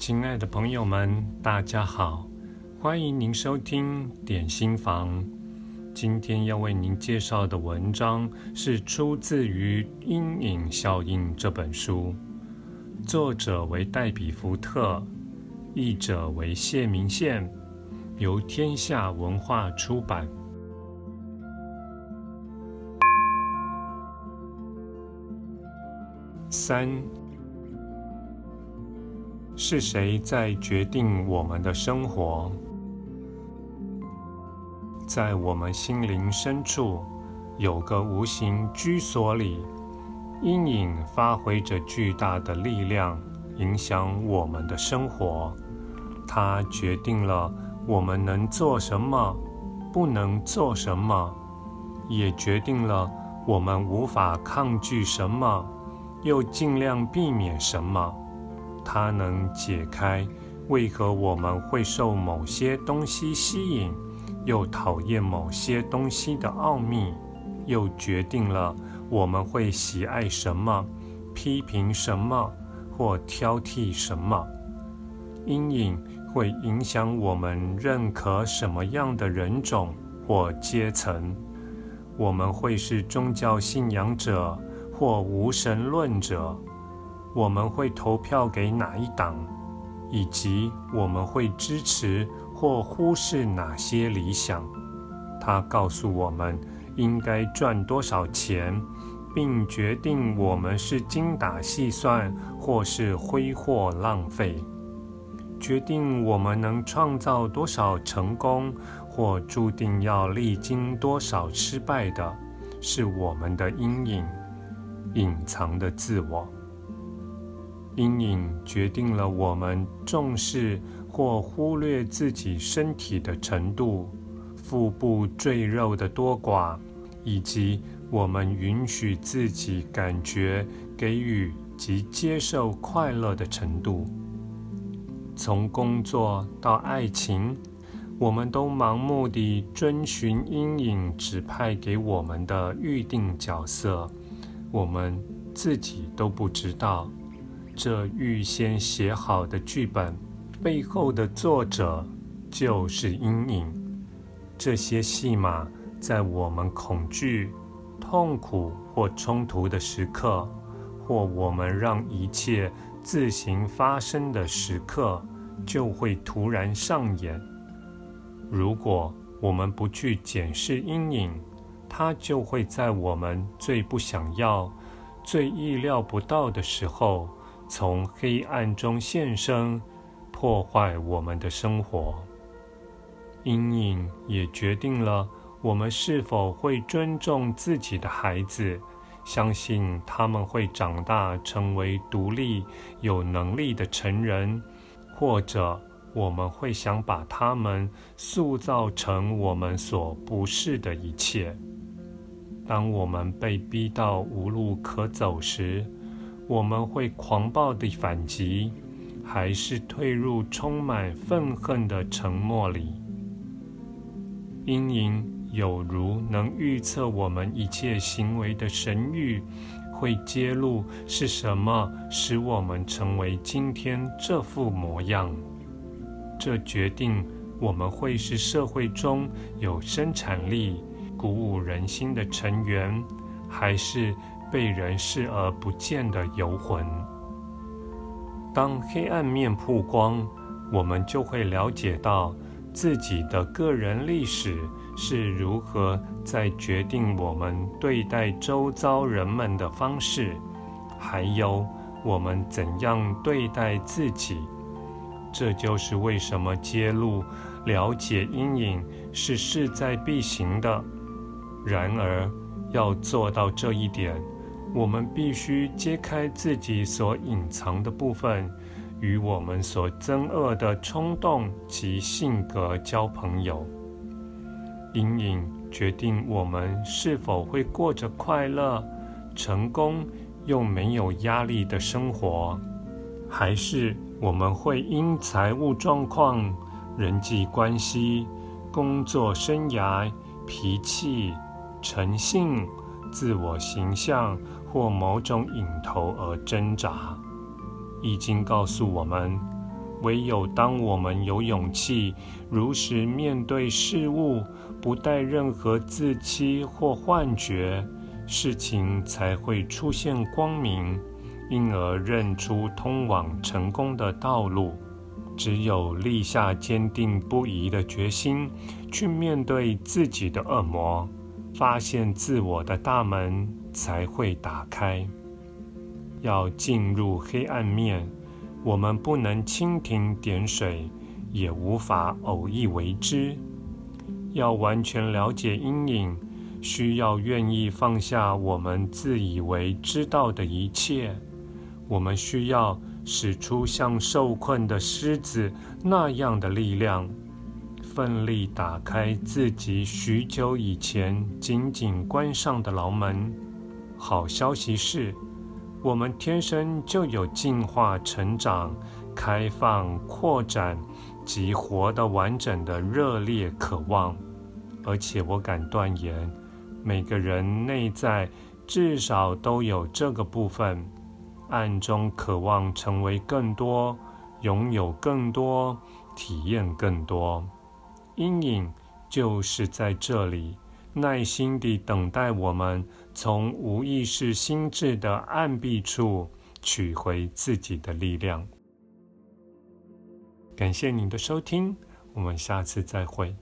亲爱的朋友们，大家好，欢迎您收听点心房。今天要为您介绍的文章是出自于《阴影效应》这本书，作者为戴比福特，译者为谢明宪，由天下文化出版。三。是谁在决定我们的生活？在我们心灵深处，有个无形居所里，阴影发挥着巨大的力量，影响我们的生活。它决定了我们能做什么，不能做什么，也决定了我们无法抗拒什么，又尽量避免什么。它能解开为何我们会受某些东西吸引，又讨厌某些东西的奥秘，又决定了我们会喜爱什么、批评什么或挑剔什么。阴影会影响我们认可什么样的人种或阶层。我们会是宗教信仰者或无神论者。我们会投票给哪一党，以及我们会支持或忽视哪些理想。它告诉我们应该赚多少钱，并决定我们是精打细算或是挥霍浪费。决定我们能创造多少成功，或注定要历经多少失败的，是我们的阴影，隐藏的自我。阴影决定了我们重视或忽略自己身体的程度、腹部赘肉的多寡，以及我们允许自己感觉、给予及接受快乐的程度。从工作到爱情，我们都盲目地遵循阴影指派给我们的预定角色，我们自己都不知道。这预先写好的剧本背后的作者就是阴影。这些戏码在我们恐惧、痛苦或冲突的时刻，或我们让一切自行发生的时刻，就会突然上演。如果我们不去检视阴影，它就会在我们最不想要、最意料不到的时候。从黑暗中现身，破坏我们的生活。阴影也决定了我们是否会尊重自己的孩子，相信他们会长大成为独立、有能力的成人，或者我们会想把他们塑造成我们所不是的一切。当我们被逼到无路可走时，我们会狂暴地反击，还是退入充满愤恨的沉默里？阴影有如能预测我们一切行为的神谕，会揭露是什么使我们成为今天这副模样。这决定我们会是社会中有生产力、鼓舞人心的成员，还是被人视而不见的游魂。当黑暗面曝光，我们就会了解到自己的个人历史是如何在决定我们对待周遭人们的方式，还有我们怎样对待自己。这就是为什么揭露、了解阴影是势在必行的。然而，要做到这一点，我们必须揭开自己所隐藏的部分，与我们所憎恶的冲动及性格交朋友。阴影决定我们是否会过着快乐、成功又没有压力的生活，还是我们会因财务状况、人际关系、工作生涯、脾气、诚信、自我形象。或某种瘾头而挣扎。易经告诉我们，唯有当我们有勇气如实面对事物，不带任何自欺或幻觉，事情才会出现光明，因而认出通往成功的道路。只有立下坚定不移的决心，去面对自己的恶魔，发现自我的大门才会打开。要进入黑暗面，我们不能蜻蜓点水，也无法偶一为之。要完全了解阴影，需要愿意放下我们自以为知道的一切。我们需要。使出像受困的狮子那样的力量，奋力打开自己许久以前紧紧关上的牢门。好消息是，我们天生就有进化、成长、开放、扩展及活得完整的热烈渴望，而且我敢断言，每个人内在至少都有这个部分。暗中渴望成为更多，拥有更多，体验更多。阴影就是在这里，耐心地等待我们从无意识心智的暗壁处取回自己的力量。感谢您的收听，我们下次再会。